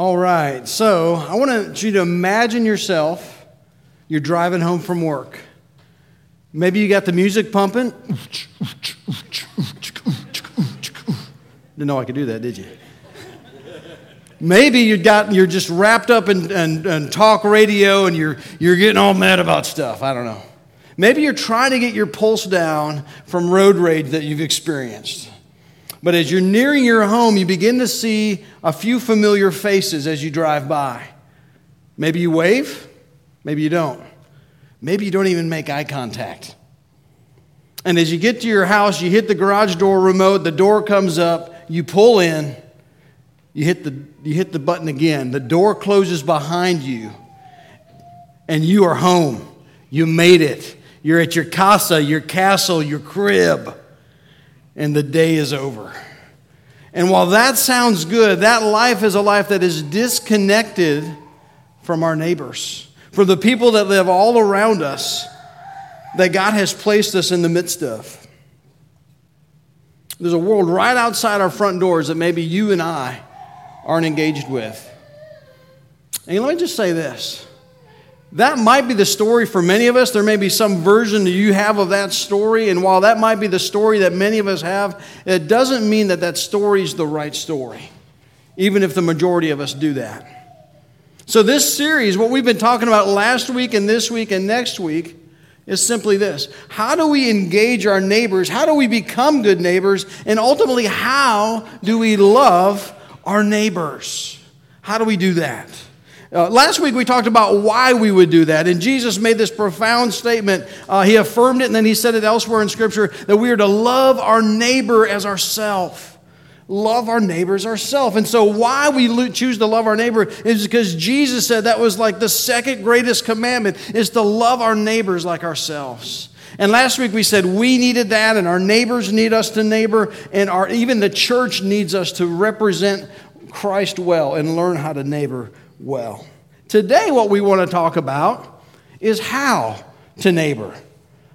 All right, so I want you to imagine yourself, you're driving home from work. Maybe you got the music pumping. Didn't know I could do that, did you? Maybe you got, you're just wrapped up in, in, in talk radio and you're, you're getting all mad about stuff. I don't know. Maybe you're trying to get your pulse down from road rage that you've experienced. But as you're nearing your home, you begin to see a few familiar faces as you drive by. Maybe you wave, maybe you don't. Maybe you don't even make eye contact. And as you get to your house, you hit the garage door remote, the door comes up, you pull in, you hit the, you hit the button again, the door closes behind you, and you are home. You made it. You're at your casa, your castle, your crib, and the day is over. And while that sounds good, that life is a life that is disconnected from our neighbors, from the people that live all around us that God has placed us in the midst of. There's a world right outside our front doors that maybe you and I aren't engaged with. And let me just say this that might be the story for many of us. There may be some version that you have of that story. And while that might be the story that many of us have, it doesn't mean that that story is the right story, even if the majority of us do that. So, this series, what we've been talking about last week and this week and next week, is simply this How do we engage our neighbors? How do we become good neighbors? And ultimately, how do we love our neighbors? How do we do that? Uh, last week we talked about why we would do that, and Jesus made this profound statement. Uh, he affirmed it, and then he said it elsewhere in Scripture that we are to love our neighbor as ourself. Love our neighbors ourselves. And so, why we choose to love our neighbor is because Jesus said that was like the second greatest commandment is to love our neighbors like ourselves. And last week we said we needed that, and our neighbors need us to neighbor, and our, even the church needs us to represent Christ well and learn how to neighbor well. Today, what we want to talk about is how to neighbor.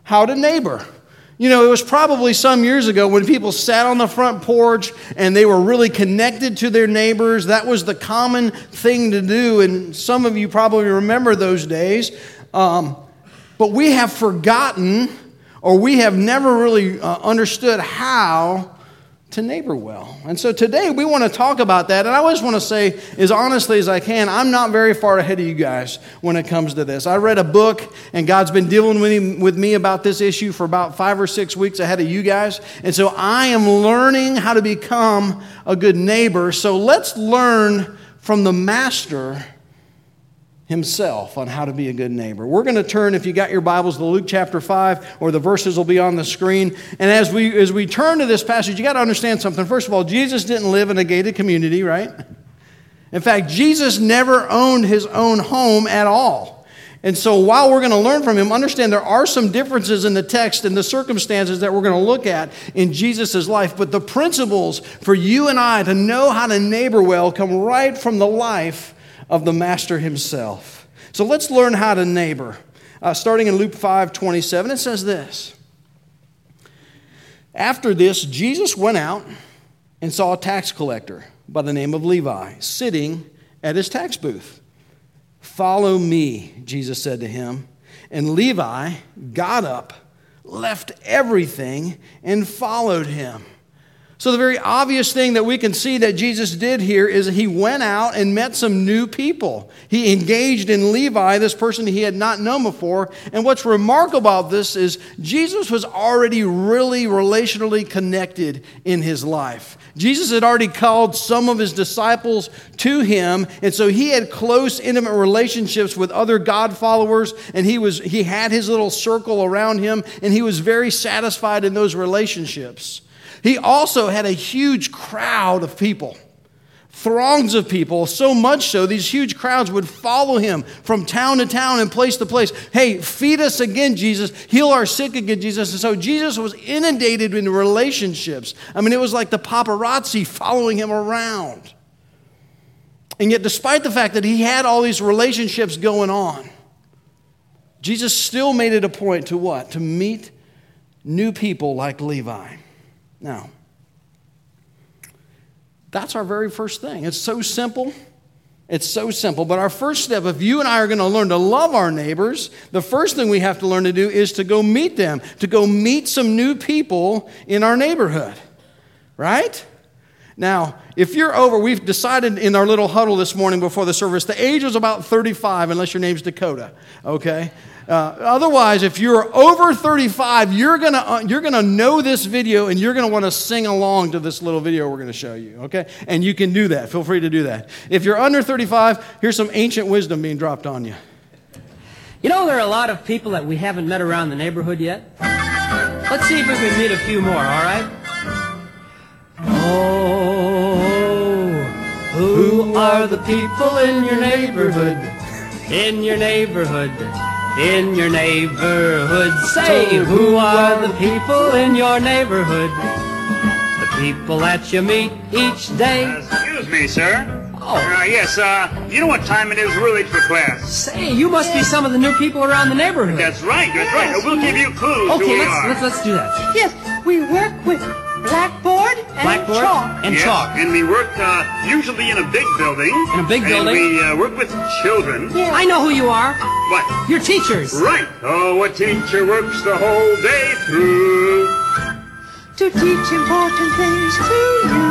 How to neighbor. You know, it was probably some years ago when people sat on the front porch and they were really connected to their neighbors. That was the common thing to do, and some of you probably remember those days. Um, but we have forgotten, or we have never really uh, understood how to neighbor well. And so today we want to talk about that. And I always want to say, as honestly as I can, I'm not very far ahead of you guys when it comes to this. I read a book, and God's been dealing with me, with me about this issue for about five or six weeks ahead of you guys. And so I am learning how to become a good neighbor. So let's learn from the master himself on how to be a good neighbor. We're going to turn, if you got your Bibles, to Luke chapter 5, or the verses will be on the screen. And as we, as we turn to this passage, you got to understand something. First of all, Jesus didn't live in a gated community, right? In fact, Jesus never owned his own home at all. And so while we're going to learn from him, understand there are some differences in the text and the circumstances that we're going to look at in Jesus' life. But the principles for you and I to know how to neighbor well come right from the life of the Master himself. So let's learn how to neighbor. Uh, starting in Luke 5 27, it says this After this, Jesus went out and saw a tax collector by the name of Levi sitting at his tax booth. Follow me, Jesus said to him. And Levi got up, left everything, and followed him. So, the very obvious thing that we can see that Jesus did here is he went out and met some new people. He engaged in Levi, this person he had not known before. And what's remarkable about this is Jesus was already really relationally connected in his life. Jesus had already called some of his disciples to him, and so he had close, intimate relationships with other God followers, and he, was, he had his little circle around him, and he was very satisfied in those relationships. He also had a huge crowd of people, throngs of people, so much so these huge crowds would follow him from town to town and place to place. Hey, feed us again, Jesus. Heal our sick again, Jesus. And so Jesus was inundated in relationships. I mean, it was like the paparazzi following him around. And yet, despite the fact that he had all these relationships going on, Jesus still made it a point to what? To meet new people like Levi. Now, that's our very first thing. It's so simple, It's so simple. But our first step, if you and I are going to learn to love our neighbors, the first thing we have to learn to do is to go meet them, to go meet some new people in our neighborhood. Right? Now, if you're over, we've decided in our little huddle this morning before the service, the age is about 35, unless your name's Dakota, okay? Uh, otherwise, if you're over 35, you're gonna, uh, you're gonna know this video and you're gonna wanna sing along to this little video we're gonna show you, okay? And you can do that. Feel free to do that. If you're under 35, here's some ancient wisdom being dropped on you. You know, there are a lot of people that we haven't met around the neighborhood yet. Let's see if we can meet a few more, all right? Oh, who are the people in your neighborhood? In your neighborhood, in your neighborhood. Say, who are the people in your neighborhood? The people that you meet each day. Excuse me, sir. Oh. Uh, yes, uh, you know what time it is? We're for class. Say, you must be some of the new people around the neighborhood. That's right, that's right. We'll give you clues who Okay, we let's, are. let's, let's do that. Yes, we work with blackboard and Blackboard chalk. and Yes, chalk. And we work uh, usually in a big building. In a big building. and we uh, work with children. Yeah. I know who you are. What? You're teachers. Right. Oh, a teacher works the whole day through. to teach important things to you.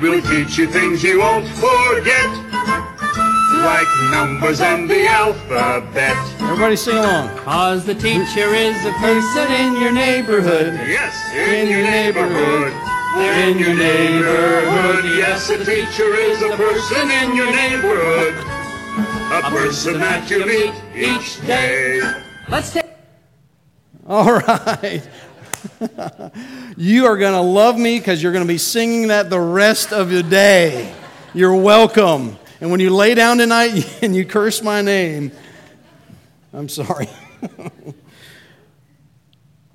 We'll teach you things you won't forget. Like numbers and the alphabet. Everybody sing along. Cause the teacher is a person in your neighborhood. Yes, in your neighborhood. In your neighborhood, yes, a teacher is a person in your neighborhood. A person that you meet each day. Let's take. All right. you are going to love me because you're going to be singing that the rest of your day. You're welcome. And when you lay down tonight and you curse my name, I'm sorry.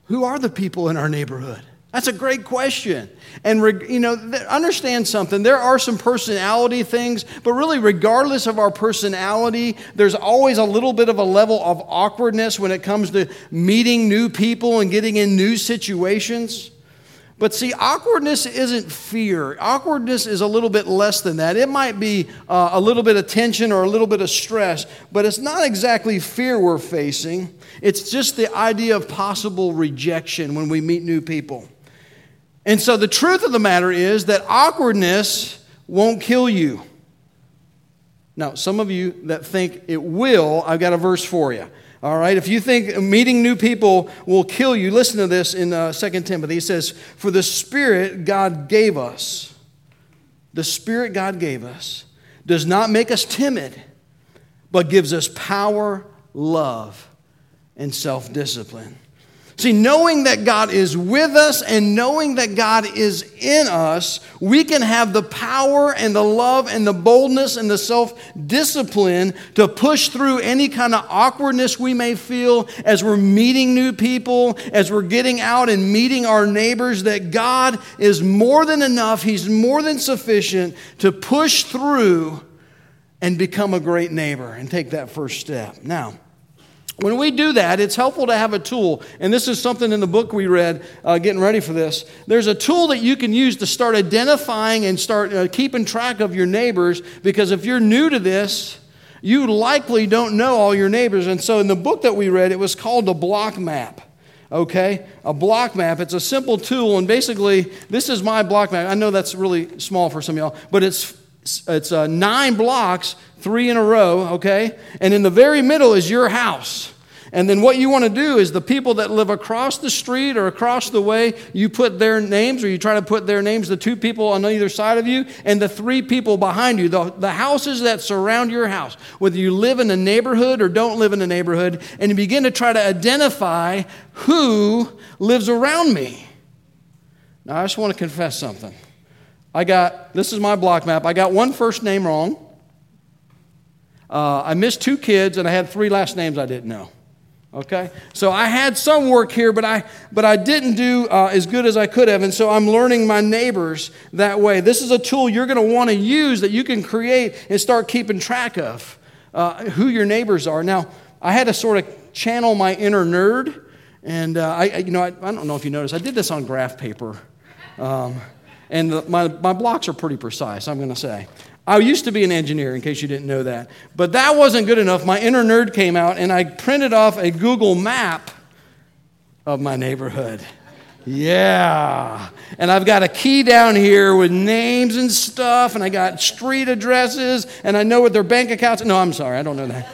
Who are the people in our neighborhood? That's a great question. And, you know, understand something. There are some personality things, but really, regardless of our personality, there's always a little bit of a level of awkwardness when it comes to meeting new people and getting in new situations. But see, awkwardness isn't fear. Awkwardness is a little bit less than that. It might be uh, a little bit of tension or a little bit of stress, but it's not exactly fear we're facing. It's just the idea of possible rejection when we meet new people. And so the truth of the matter is that awkwardness won't kill you. Now, some of you that think it will, I've got a verse for you. All right, if you think meeting new people will kill you, listen to this in uh, 2 Timothy. He says, For the Spirit God gave us, the Spirit God gave us, does not make us timid, but gives us power, love, and self discipline. See, knowing that God is with us and knowing that God is in us, we can have the power and the love and the boldness and the self discipline to push through any kind of awkwardness we may feel as we're meeting new people, as we're getting out and meeting our neighbors, that God is more than enough, He's more than sufficient to push through and become a great neighbor and take that first step. Now, when we do that, it's helpful to have a tool. And this is something in the book we read, uh, getting ready for this. There's a tool that you can use to start identifying and start uh, keeping track of your neighbors. Because if you're new to this, you likely don't know all your neighbors. And so in the book that we read, it was called a block map. Okay? A block map. It's a simple tool. And basically, this is my block map. I know that's really small for some of y'all, but it's it's uh, nine blocks, three in a row, okay? And in the very middle is your house. And then what you want to do is the people that live across the street or across the way, you put their names or you try to put their names, the two people on either side of you, and the three people behind you, the, the houses that surround your house, whether you live in a neighborhood or don't live in a neighborhood, and you begin to try to identify who lives around me. Now, I just want to confess something. I got, this is my block map. I got one first name wrong. Uh, I missed two kids, and I had three last names I didn't know. Okay? So I had some work here, but I, but I didn't do uh, as good as I could have. And so I'm learning my neighbors that way. This is a tool you're going to want to use that you can create and start keeping track of uh, who your neighbors are. Now, I had to sort of channel my inner nerd. And uh, I, you know, I, I, don't know if you noticed, I did this on graph paper. Um, and the, my, my blocks are pretty precise, I'm going to say. I used to be an engineer, in case you didn't know that. But that wasn't good enough. My inner nerd came out, and I printed off a Google map of my neighborhood. Yeah. And I've got a key down here with names and stuff, and I got street addresses, and I know what their bank accounts. No, I'm sorry, I don't know that.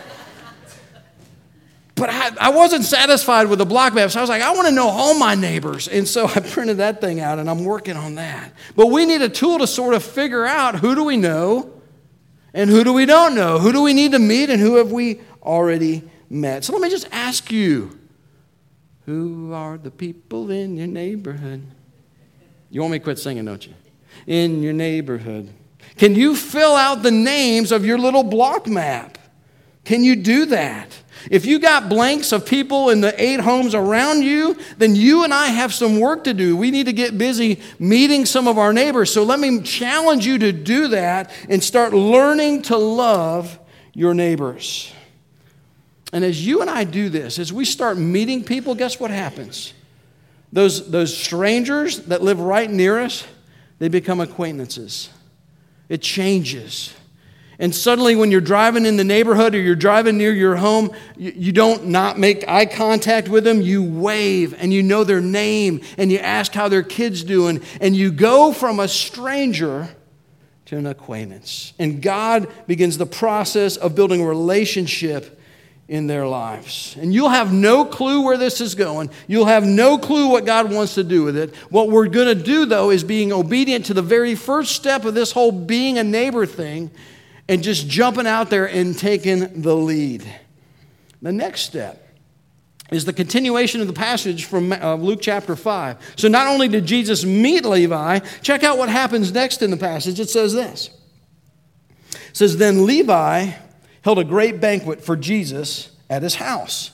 But I, I wasn't satisfied with the block map, so I was like, I want to know all my neighbors. And so I printed that thing out, and I'm working on that. But we need a tool to sort of figure out who do we know and who do we don't know? Who do we need to meet, and who have we already met? So let me just ask you who are the people in your neighborhood? You want me to quit singing, don't you? In your neighborhood. Can you fill out the names of your little block map? Can you do that? If you got blanks of people in the eight homes around you, then you and I have some work to do. We need to get busy meeting some of our neighbors. So let me challenge you to do that and start learning to love your neighbors. And as you and I do this, as we start meeting people, guess what happens? Those, those strangers that live right near us, they become acquaintances. It changes. And suddenly, when you're driving in the neighborhood or you're driving near your home, you, don't not make eye contact with them. You wave and you know their name and you ask how their kid's doing. And you go from a stranger to an acquaintance. And God begins the process of building a relationship in their lives. And you'll have no clue where this is going. You'll have no clue what God wants to do with it. What we're going to do, though, is being obedient to the very first step of this whole being a neighbor thing and just jumping out there and taking the lead. The next step is the continuation of the passage from uh, Luke chapter 5. So not only did Jesus meet Levi, check out what happens next in the passage. It says this. It says, Then Levi held a great banquet for Jesus at his house.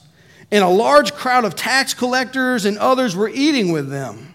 And a large crowd of tax collectors and others were eating with them.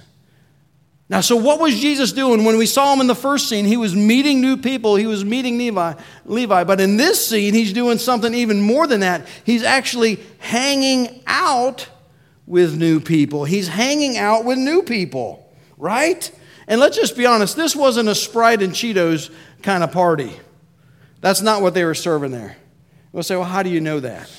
Now, so what was Jesus doing when we saw him in the first scene? He was meeting new people, he was meeting Levi, Levi. But in this scene, he's doing something even more than that. He's actually hanging out with new people. He's hanging out with new people, right? And let's just be honest, this wasn't a Sprite and Cheetos kind of party. That's not what they were serving there. We'll say, well, how do you know that?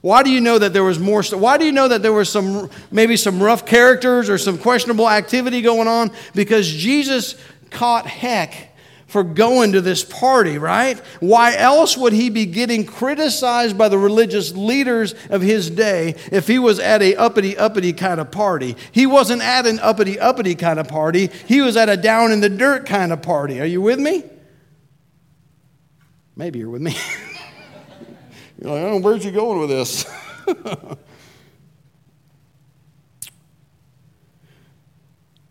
Why do you know that there was more? Why do you know that there was some maybe some rough characters or some questionable activity going on? Because Jesus caught heck for going to this party, right? Why else would he be getting criticized by the religious leaders of his day if he was at a uppity uppity kind of party? He wasn't at an uppity uppity kind of party. He was at a down in the dirt kind of party. Are you with me? Maybe you're with me. You're like, oh, where's you going with this?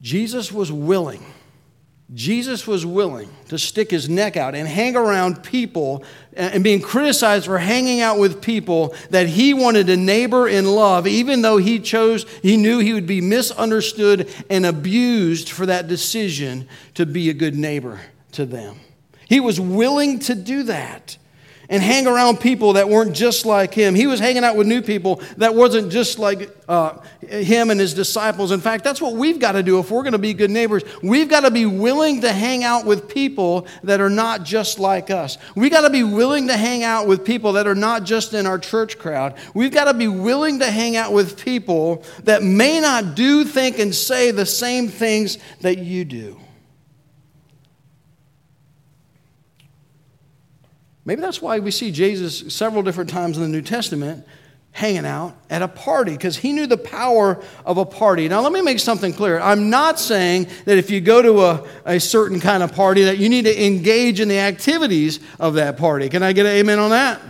Jesus was willing. Jesus was willing to stick his neck out and hang around people and being criticized for hanging out with people that he wanted to neighbor in love, even though he chose, he knew he would be misunderstood and abused for that decision to be a good neighbor to them. He was willing to do that and hang around people that weren't just like him. He was hanging out with new people that wasn't just like uh, him and his disciples. In fact, that's what we've got to do if we're going to be good neighbors. We've got to be willing to hang out with people that are not just like us. We've got to be willing to hang out with people that are not just in our church crowd. We've got to be willing to hang out with people that may not do, think, and say the same things that you do. Maybe that's why we see Jesus several different times in the New Testament hanging out at a party because he knew the power of a party. Now, let me make something clear. I'm not saying that if you go to a, a certain kind of party that you need to engage in the activities of that party. Can I get an amen on that?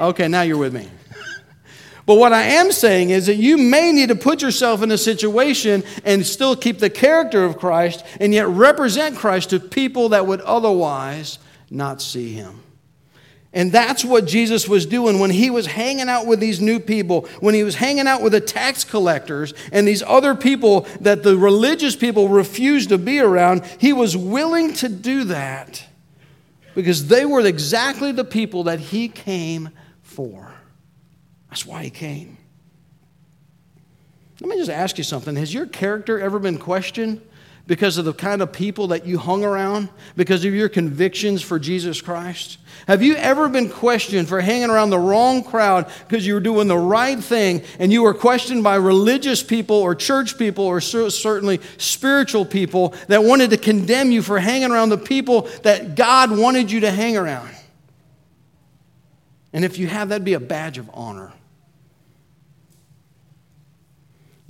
Okay, now you're with me. But what I am saying is that you may need to put yourself in a situation and still keep the character of Christ and yet represent Christ to people that would otherwise not see him. And that's what Jesus was doing when he was hanging out with these new people, when he was hanging out with the tax collectors and these other people that the religious people refused to be around. He was willing to do that because they were exactly the people that he came for. That's why he came. Let me just ask you something. Has your character ever been questioned because of the kind of people that you hung around, because of your convictions for Jesus Christ? Have you ever been questioned for hanging around the wrong crowd because you were doing the right thing and you were questioned by religious people or church people or certainly spiritual people that wanted to condemn you for hanging around the people that God wanted you to hang around? And if you have, that'd be a badge of honor.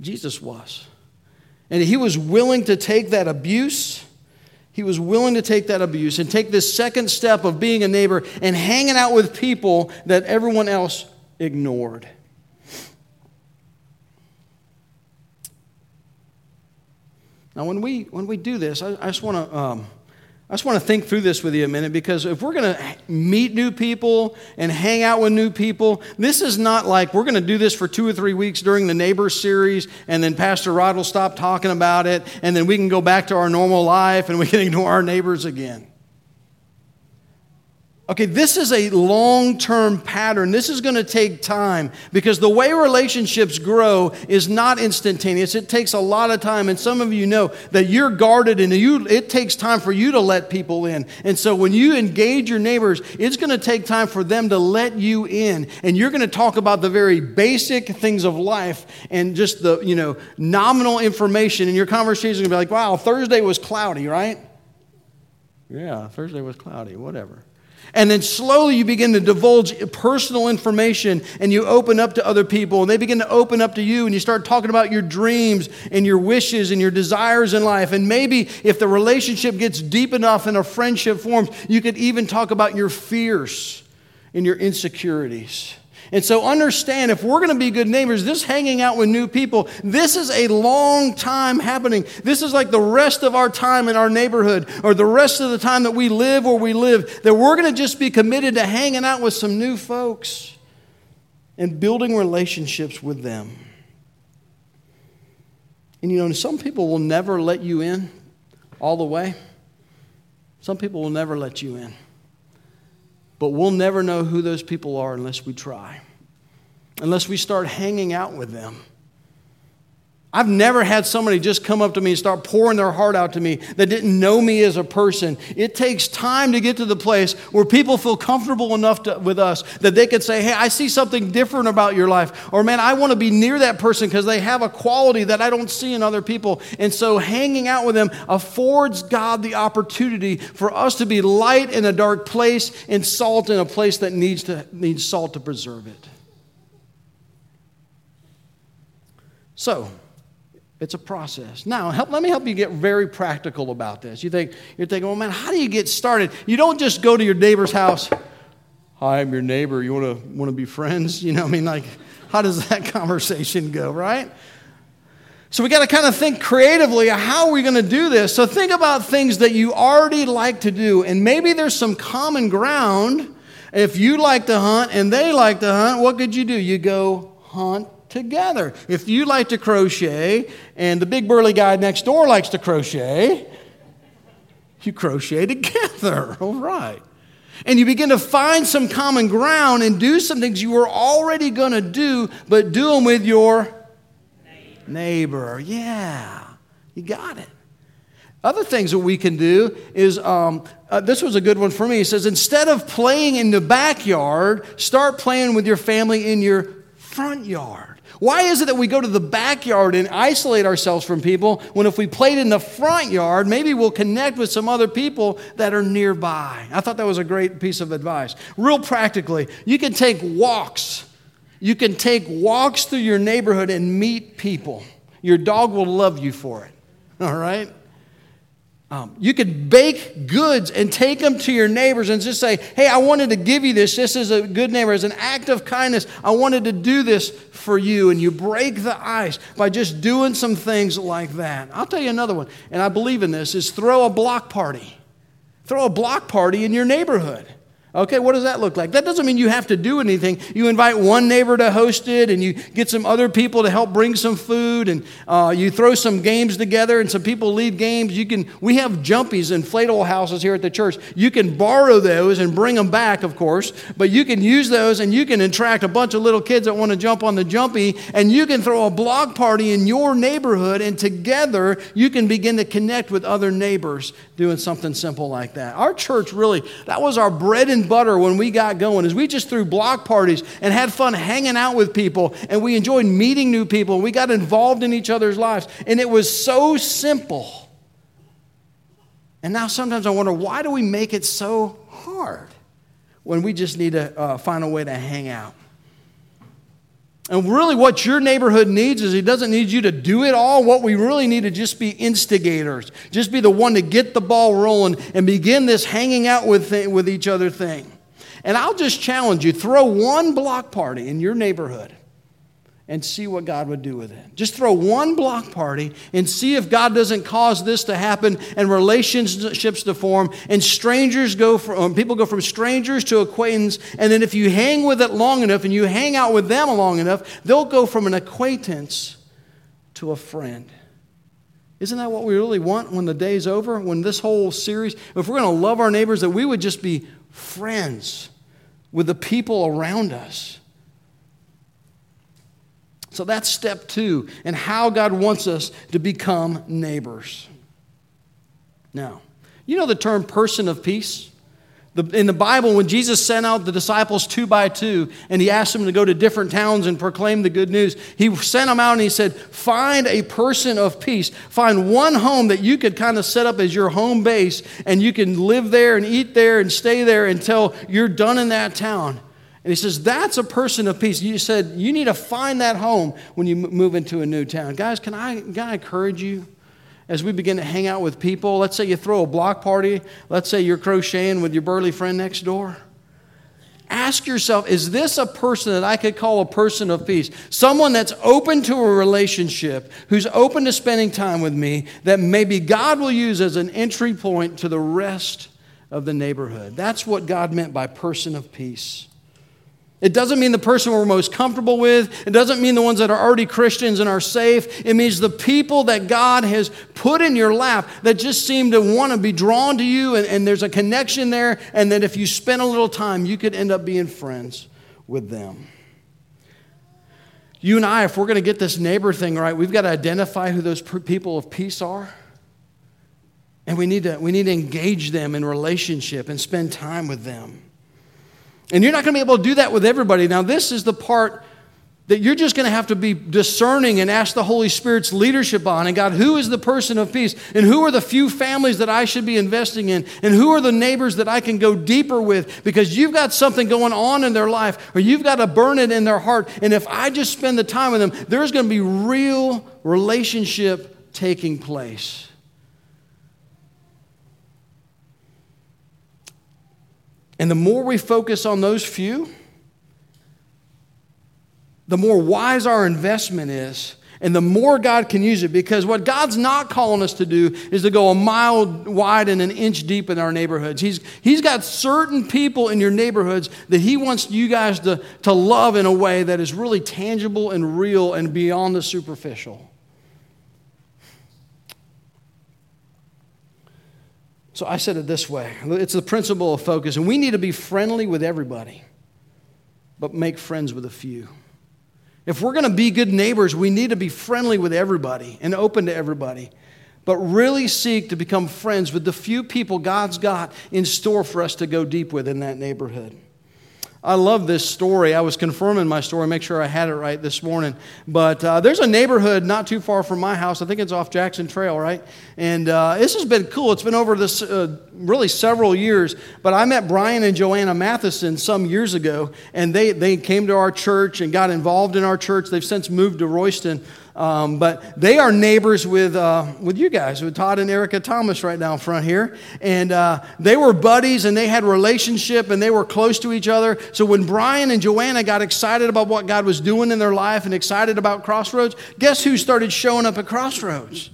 Jesus was. And he was willing to take that abuse. He was willing to take that abuse and take this second step of being a neighbor and hanging out with people that everyone else ignored. Now, when we, when we do this, I, I just want to. Um, I just want to think through this with you a minute because if we're going to meet new people and hang out with new people, this is not like we're going to do this for two or three weeks during the Neighbors series and then Pastor Rod will stop talking about it and then we can go back to our normal life and we can ignore our neighbors again. Okay, this is a long term pattern. This is going to take time because the way relationships grow is not instantaneous. It takes a lot of time. And some of you know that you're guarded and you, it takes time for you to let people in. And so when you engage your neighbors, it's going to take time for them to let you in. And you're going to talk about the very basic things of life and just the, you know, nominal information. And your conversation is going to be like, wow, Thursday was cloudy, right? Yeah, Thursday was cloudy, whatever. And then slowly you begin to divulge personal information and you open up to other people and they begin to open up to you and you start talking about your dreams and your wishes and your desires in life. And maybe if the relationship gets deep enough and a friendship forms, you could even talk about your fears and your insecurities. And so understand if we're going to be good neighbors, this hanging out with new people, this is a long time happening. This is like the rest of our time in our neighborhood or the rest of the time that we live where we live, that we're going to just be committed to hanging out with some new folks and building relationships with them. And you know, some people will never let you in all the way. Some people will never let you in. But we'll never know who those people are unless we try, unless we start hanging out with them. I've never had somebody just come up to me and start pouring their heart out to me that didn't know me as a person. It takes time to get to the place where people feel comfortable enough to, with us that they could say, Hey, I see something different about your life. Or, man, I want to be near that person because they have a quality that I don't see in other people. And so, hanging out with them affords God the opportunity for us to be light in a dark place and salt in a place that needs, to, needs salt to preserve it. So, it's a process. Now, help, let me help you get very practical about this. You think, you're thinking, well, man, how do you get started? You don't just go to your neighbor's house. Hi, I'm your neighbor. You want to want to be friends? You know, I mean, like, how does that conversation go, right? So we got to kind of think creatively how are we going to do this? So think about things that you already like to do, and maybe there's some common ground. If you like to hunt and they like to hunt, what could you do? You go hunt together. If you like to crochet and the big burly guy next door likes to crochet, you crochet together. All right. And you begin to find some common ground and do some things you were already going to do, but do them with your neighbor. neighbor. Yeah, you got it. Other things that we can do is um, uh, this was a good one for me. He says, instead of playing in the backyard, start playing with your family in your front yard. Why is it that we go to the backyard and isolate ourselves from people when if we played in the front yard, maybe we'll connect with some other people that are nearby? I thought that was a great piece of advice. Real practically, you can take walks. You can take walks through your neighborhood and meet people. Your dog will love you for it. All right? Um, you could bake goods and take them to your neighbors and just say, Hey, I wanted to give you this This is a good neighbor, as an act of kindness. I wanted to do this for you. And you break the ice by just doing some things like that. I'll tell you another one, and I believe in this, is throw a block party. Throw a block party in your neighborhood. Okay, what does that look like? That doesn't mean you have to do anything. You invite one neighbor to host it, and you get some other people to help bring some food, and uh, you throw some games together, and some people lead games. You can. We have jumpies, inflatable houses here at the church. You can borrow those and bring them back, of course, but you can use those, and you can attract a bunch of little kids that want to jump on the jumpy, and you can throw a block party in your neighborhood, and together you can begin to connect with other neighbors doing something simple like that. Our church really that was our bread and butter when we got going is we just threw block parties and had fun hanging out with people and we enjoyed meeting new people and we got involved in each other's lives. And it was so simple. And now sometimes i wonder why do we make it so hard when we just need to uh, find a way to hang out and really, what your neighborhood needs is he doesn't need you to do it all. What we really need to just be instigators, just be the one to get the ball rolling and begin this hanging out with, with each other thing. And I'll just challenge you throw one block party in your neighborhood and see what God would do with it. Just throw one block party and see if God doesn't cause this to happen and relationships to form and strangers go from um, people go from strangers to acquaintance and then if you hang with it long enough and you hang out with them long enough, they'll go from an acquaintance to a friend. Isn't that what we really want when the day's over? When this whole series, if we're going to love our neighbors, that we would just be friends with the people around us. So that's step two, and how God wants us to become neighbors. Now, you know the term person of peace? The, in the Bible, when Jesus sent out the disciples two by two and he asked them to go to different towns and proclaim the good news, he sent them out and he said, Find a person of peace. Find one home that you could kind of set up as your home base and you can live there and eat there and stay there until you're done in that town. And he says, That's a person of peace. You said, You need to find that home when you move into a new town. Guys, can I, can I encourage you as we begin to hang out with people? Let's say you throw a block party. Let's say you're crocheting with your burly friend next door. Ask yourself, is this a person that I could call a person of peace? Someone that's open to a relationship, who's open to spending time with me, that maybe God will use as an entry point to the rest of the neighborhood. That's what God meant by person of peace. It doesn't mean the person we're most comfortable with. It doesn't mean the ones that are already Christians and are safe. It means the people that God has put in your lap that just seem to want to be drawn to you, and, and there's a connection there, and that if you spend a little time, you could end up being friends with them. You and I, if we're going to get this neighbor thing right, we've got to identify who those people of peace are. And we need to, we need to engage them in relationship and spend time with them. And you're not going to be able to do that with everybody. Now, this is the part that you're just going to have to be discerning and ask the Holy Spirit's leadership on. And God, who is the person of peace? And who are the few families that I should be investing in? And who are the neighbors that I can go deeper with? Because you've got something going on in their life, or you've got to burn it in their heart. And if I just spend the time with them, there's going to be real relationship taking place. And the more we focus on those few, the more wise our investment is, and the more God can use it. Because what God's not calling us to do is to go a mile wide and an inch deep in our neighborhoods. He's, he's got certain people in your neighborhoods that He wants you guys to, to love in a way that is really tangible and real and beyond the superficial. So I said it this way it's the principle of focus, and we need to be friendly with everybody, but make friends with a few. If we're going to be good neighbors, we need to be friendly with everybody and open to everybody, but really seek to become friends with the few people God's got in store for us to go deep with in that neighborhood. I love this story. I was confirming my story, make sure I had it right this morning. But uh, there's a neighborhood not too far from my house. I think it's off Jackson Trail, right? And uh, this has been cool. It's been over this uh, really several years. But I met Brian and Joanna Matheson some years ago, and they, they came to our church and got involved in our church. They've since moved to Royston. Um, but they are neighbors with, uh, with you guys, with Todd and Erica Thomas right down front here. And uh, they were buddies and they had relationship and they were close to each other. So when Brian and Joanna got excited about what God was doing in their life and excited about Crossroads, guess who started showing up at Crossroads?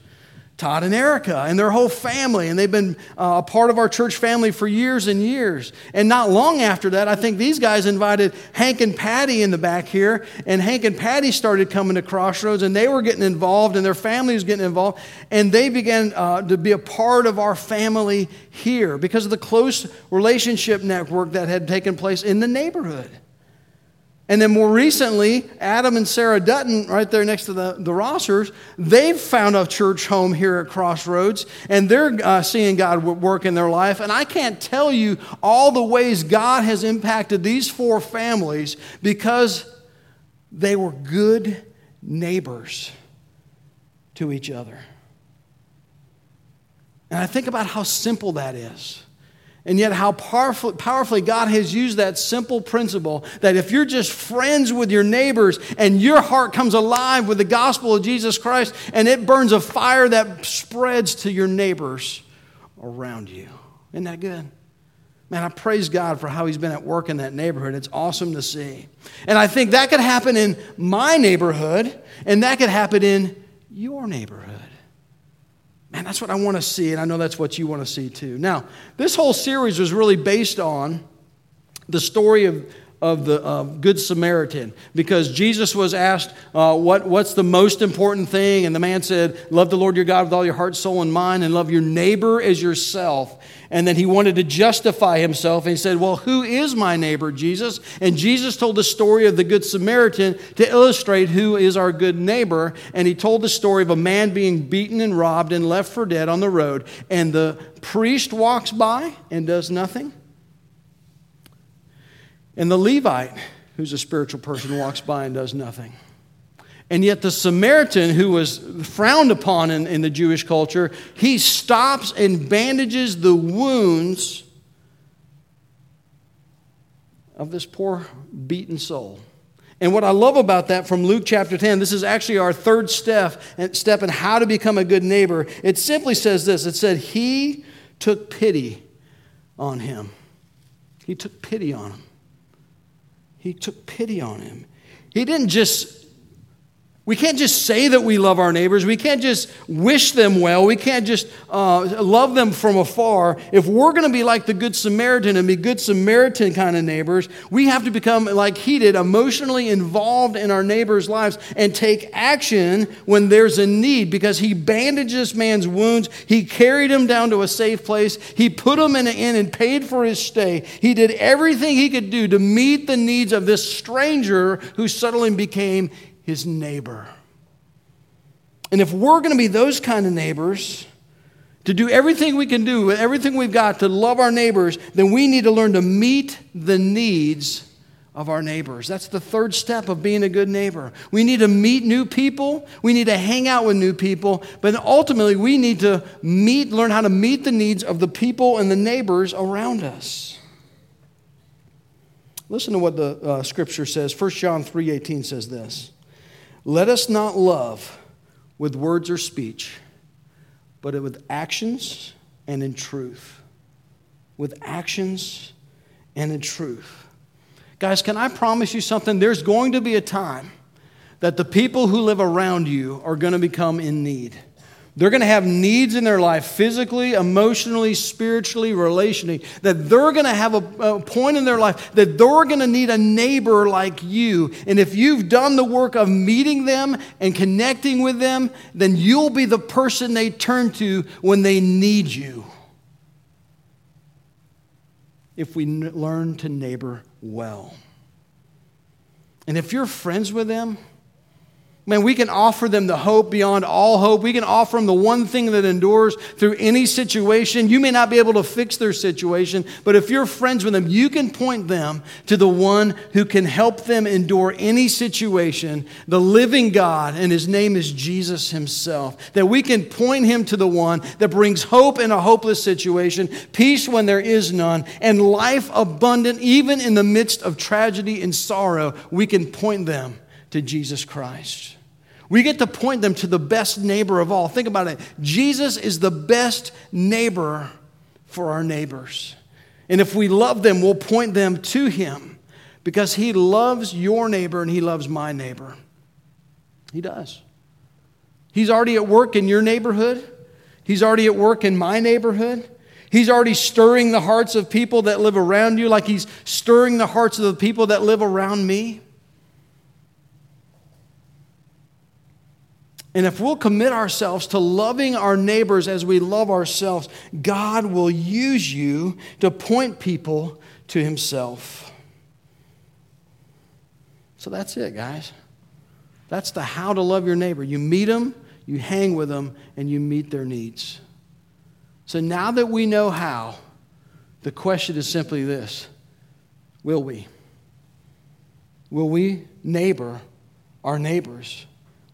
Todd and Erica and their whole family, and they've been uh, a part of our church family for years and years. And not long after that, I think these guys invited Hank and Patty in the back here, and Hank and Patty started coming to Crossroads, and they were getting involved, and their family was getting involved, and they began uh, to be a part of our family here because of the close relationship network that had taken place in the neighborhood. And then more recently, Adam and Sarah Dutton, right there next to the, the Rossers, they've found a church home here at Crossroads, and they're uh, seeing God work in their life. And I can't tell you all the ways God has impacted these four families because they were good neighbors to each other. And I think about how simple that is. And yet, how powerful, powerfully God has used that simple principle that if you're just friends with your neighbors and your heart comes alive with the gospel of Jesus Christ and it burns a fire that spreads to your neighbors around you. Isn't that good? Man, I praise God for how He's been at work in that neighborhood. It's awesome to see. And I think that could happen in my neighborhood, and that could happen in your neighborhood. Man, that's what I want to see, and I know that's what you want to see too. Now, this whole series was really based on the story of, of the uh, Good Samaritan because Jesus was asked, uh, what, What's the most important thing? And the man said, Love the Lord your God with all your heart, soul, and mind, and love your neighbor as yourself. And then he wanted to justify himself. And he said, Well, who is my neighbor, Jesus? And Jesus told the story of the Good Samaritan to illustrate who is our good neighbor. And he told the story of a man being beaten and robbed and left for dead on the road. And the priest walks by and does nothing. And the Levite, who's a spiritual person, walks by and does nothing. And yet, the Samaritan, who was frowned upon in, in the Jewish culture, he stops and bandages the wounds of this poor, beaten soul. And what I love about that from Luke chapter 10, this is actually our third step, step in how to become a good neighbor. It simply says this it said, He took pity on him. He took pity on him. He took pity on him. He didn't just we can't just say that we love our neighbors. We can't just wish them well. We can't just uh, love them from afar. If we're going to be like the Good Samaritan and be Good Samaritan kind of neighbors, we have to become, like he did, emotionally involved in our neighbors' lives and take action when there's a need because he bandaged this man's wounds. He carried him down to a safe place. He put him in an inn and paid for his stay. He did everything he could do to meet the needs of this stranger who suddenly became his neighbor. And if we're going to be those kind of neighbors, to do everything we can do with everything we've got to love our neighbors, then we need to learn to meet the needs of our neighbors. That's the third step of being a good neighbor. We need to meet new people, we need to hang out with new people, but ultimately we need to meet learn how to meet the needs of the people and the neighbors around us. Listen to what the uh, scripture says. 1 John 3:18 says this. Let us not love with words or speech, but with actions and in truth. With actions and in truth. Guys, can I promise you something? There's going to be a time that the people who live around you are going to become in need. They're going to have needs in their life, physically, emotionally, spiritually, relationally, that they're going to have a, a, point in their life that they're going to need a neighbor like you. And if you've done the work of meeting them and connecting with them, then you'll be the person they turn to when they need you. If we learn to neighbor well. And if you're friends with them, Man, we can offer them the hope beyond all hope. We can offer them the one thing that endures through any situation. You may not be able to fix their situation, but if you're friends with them, you can point them to the one who can help them endure any situation, the living God, and his name is Jesus himself. That we can point him to the one that brings hope in a hopeless situation, peace when there is none, and life abundant even in the midst of tragedy and sorrow. We can point them to Jesus Christ. We get to point them to the best neighbor of all. Think about it. Jesus is the best neighbor for our neighbors. And if we love them, we'll point them to him because he loves your neighbor and he loves my neighbor. He does. He's already at work in your neighborhood. He's already at work in my neighborhood. He's already stirring the hearts of people that live around you, like He's stirring the hearts of the people that live around me. And if we'll commit ourselves to loving our neighbors as we love ourselves, God will use you to point people to Himself. So that's it, guys. That's the how to love your neighbor. You meet them, you hang with them, and you meet their needs. So now that we know how, the question is simply this Will we? Will we neighbor our neighbors?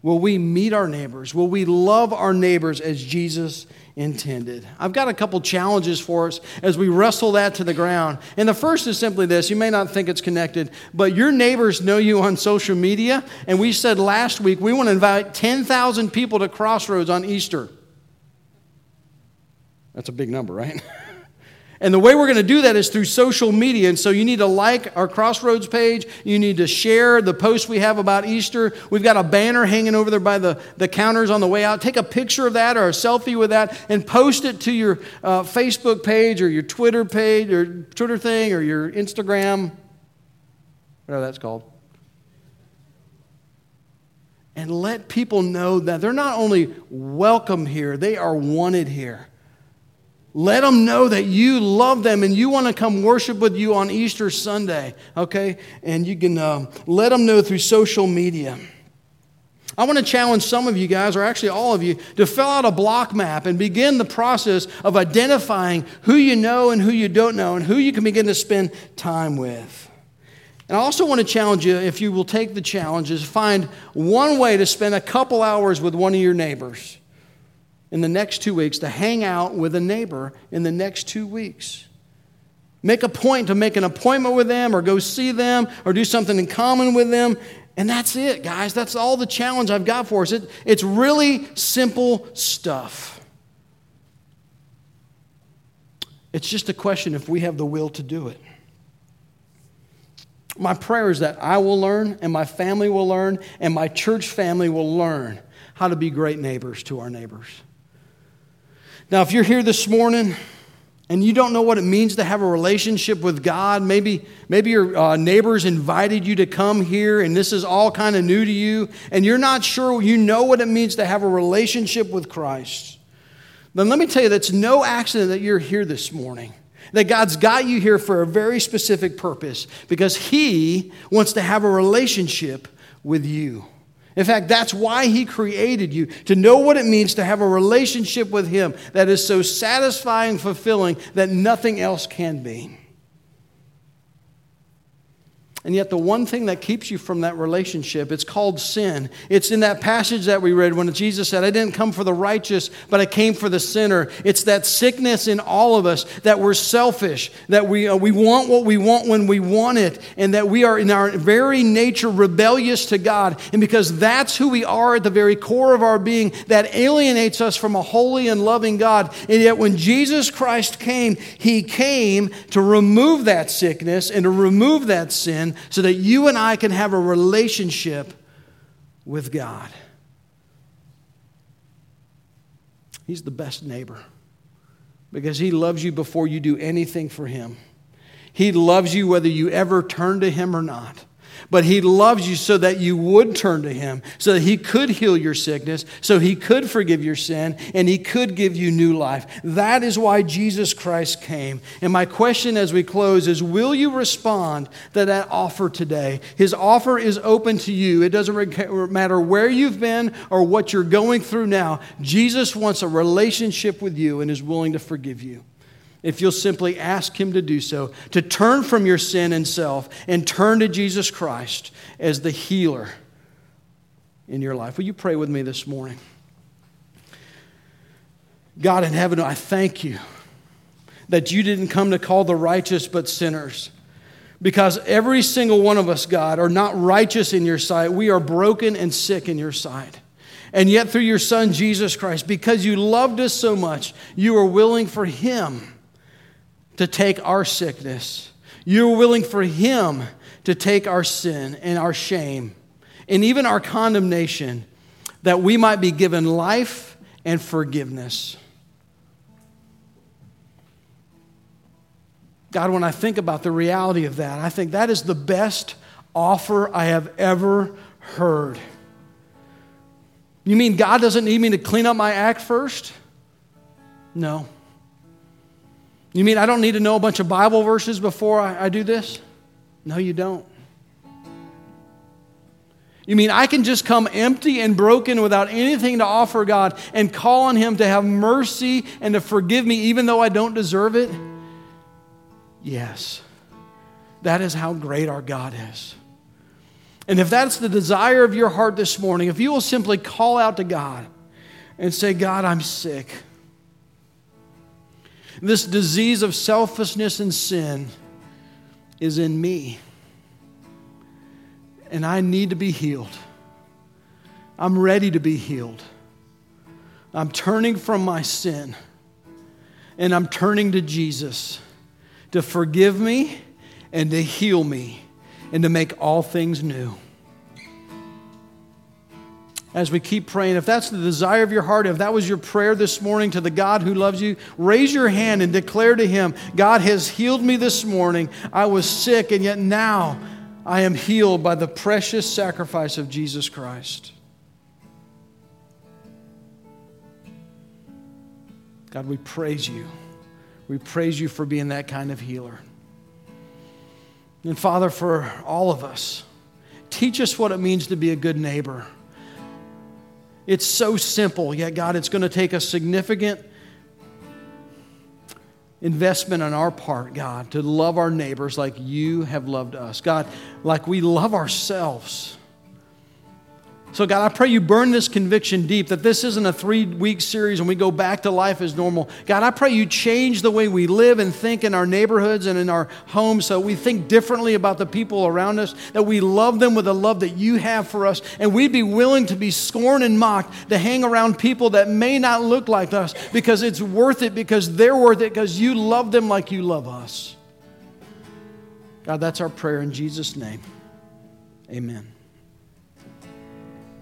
Will we meet our neighbors? Will we love our neighbors as Jesus intended? I've got a couple challenges for us as we wrestle that to the ground. And the first is simply this you may not think it's connected, but your neighbors know you on social media. And we said last week we want to invite 10,000 people to Crossroads on Easter. That's a big number, right? And the way we're going to do that is through social media. And so you need to like our Crossroads page. You need to share the post we have about Easter. We've got a banner hanging over there by the, the counters on the way out. Take a picture of that or a selfie with that and post it to your uh, Facebook page or your Twitter page or Twitter thing or your Instagram, whatever that's called. And let people know that they're not only welcome here, they are wanted here. Let them know that you love them and you want to come worship with you on Easter Sunday, okay? And you can uh, let them know through social media. I want to challenge some of you guys, or actually all of you, to fill out a block map and begin the process of identifying who you know and who you don't know and who you can begin to spend time with. And I also want to challenge you, if you will take the challenge, is find one way to spend a couple hours with one of your neighbors in the next two weeks to hang out with a neighbor in the next two weeks. Make a point to make an appointment with them or go see them or do something in common with them. And that's it, guys. That's all the challenge I've got for us. It, it's really simple stuff. It's just a question if we have the will to do it. My prayer is that I will learn, and my family will learn, and my church family will learn how to be great neighbors to our neighbors. Now, if you're here this morning and you don't know what it means to have a relationship with God, maybe, maybe your uh, neighbors invited you to come here and this is all kind of new to you, and you're not sure you know what it means to have a relationship with Christ, then let me tell you that's no accident that you're here this morning. That God's got you here for a very specific purpose because He wants to have a relationship with you. In fact, that's why He created you, to know what it means to have a relationship with Him that is so satisfying, fulfilling, that nothing else can be. And yet, the one thing that keeps you from that relationship, it's called sin. It's in that passage that we read when Jesus said, I didn't come for the righteous, but I came for the sinner. It's that sickness in all of us that we're selfish, that we, uh, we want what we want when we want it, and that we are in our very nature rebellious to God. And because that's who we are at the very core of our being, that alienates us from a holy and loving God. And yet, when Jesus Christ came, He came to remove that sickness and to remove that sin so that you and I can have a relationship with God. He's the best neighbor because He loves you before you do anything for Him. He loves you whether you ever turn to Him or not. But He loves you so that you would turn to Him, so that He could heal your sickness, so He could forgive your sin, and He could give you new life. That is why Jesus Christ came. And my question as we close is Will you respond to that offer today? His offer is open to you. It doesn't matter where you've been or what you're going through now. Jesus wants a relationship with you and is willing to forgive you if you'll simply ask Him to do so, to turn from your sin and self and turn to Jesus Christ as the healer in your life. Will you pray with me this morning? God in heaven, I thank you that you didn't come to call the righteous but sinners. Because every single one of us, God, are not righteous in your sight. We are broken and sick in your sight. And yet, through your Son, Jesus Christ, because you loved us so much, you are willing for Him to take our sickness. You were willing for Him to take our sin and our shame and even our condemnation that we might be given life and forgiveness. God, when I think about the reality of that, I think that is the best offer I have ever heard. You mean God doesn't need me to clean up my act first? No. You mean I don't need to know a bunch of Bible verses before I, I do this? No, you don't. You mean I can just come empty and broken without anything to offer God and call on Him to have mercy and to forgive me even though I don't deserve it? Yes. That is how great our God is. And if that's the desire of your heart this morning, if you will simply call out to God and say, God, I'm sick. This disease of selfishness and sin is in me. And I need to be healed. I'm ready to be healed. I'm turning from my sin and I'm turning to Jesus to forgive me and to heal me and to make all things new. As we keep praying, if that's the desire of your heart, if that was your prayer this morning to the God who loves you, raise your hand and declare to Him, God has healed me this morning. I was sick, and yet now I am healed by the precious sacrifice of Jesus Christ. God, we praise you. We praise you for being that kind of healer. And Father, for all of us, teach us what it means to be a good neighbor. It's so simple, yet, God, it's going to take a significant investment on our part, God, to love our neighbors like you have loved us. God, like we love ourselves. So, God, I pray you burn this conviction deep that this isn't a three week series and we go back to life as normal. God, I pray you change the way we live and think in our neighborhoods and in our homes so we think differently about the people around us, that we love them with the love that you have for us, and we'd be willing to be scorned and mocked to hang around people that may not look like us because it's worth it, because they're worth it, because you love them like you love us. God, that's our prayer in Jesus' name. Amen.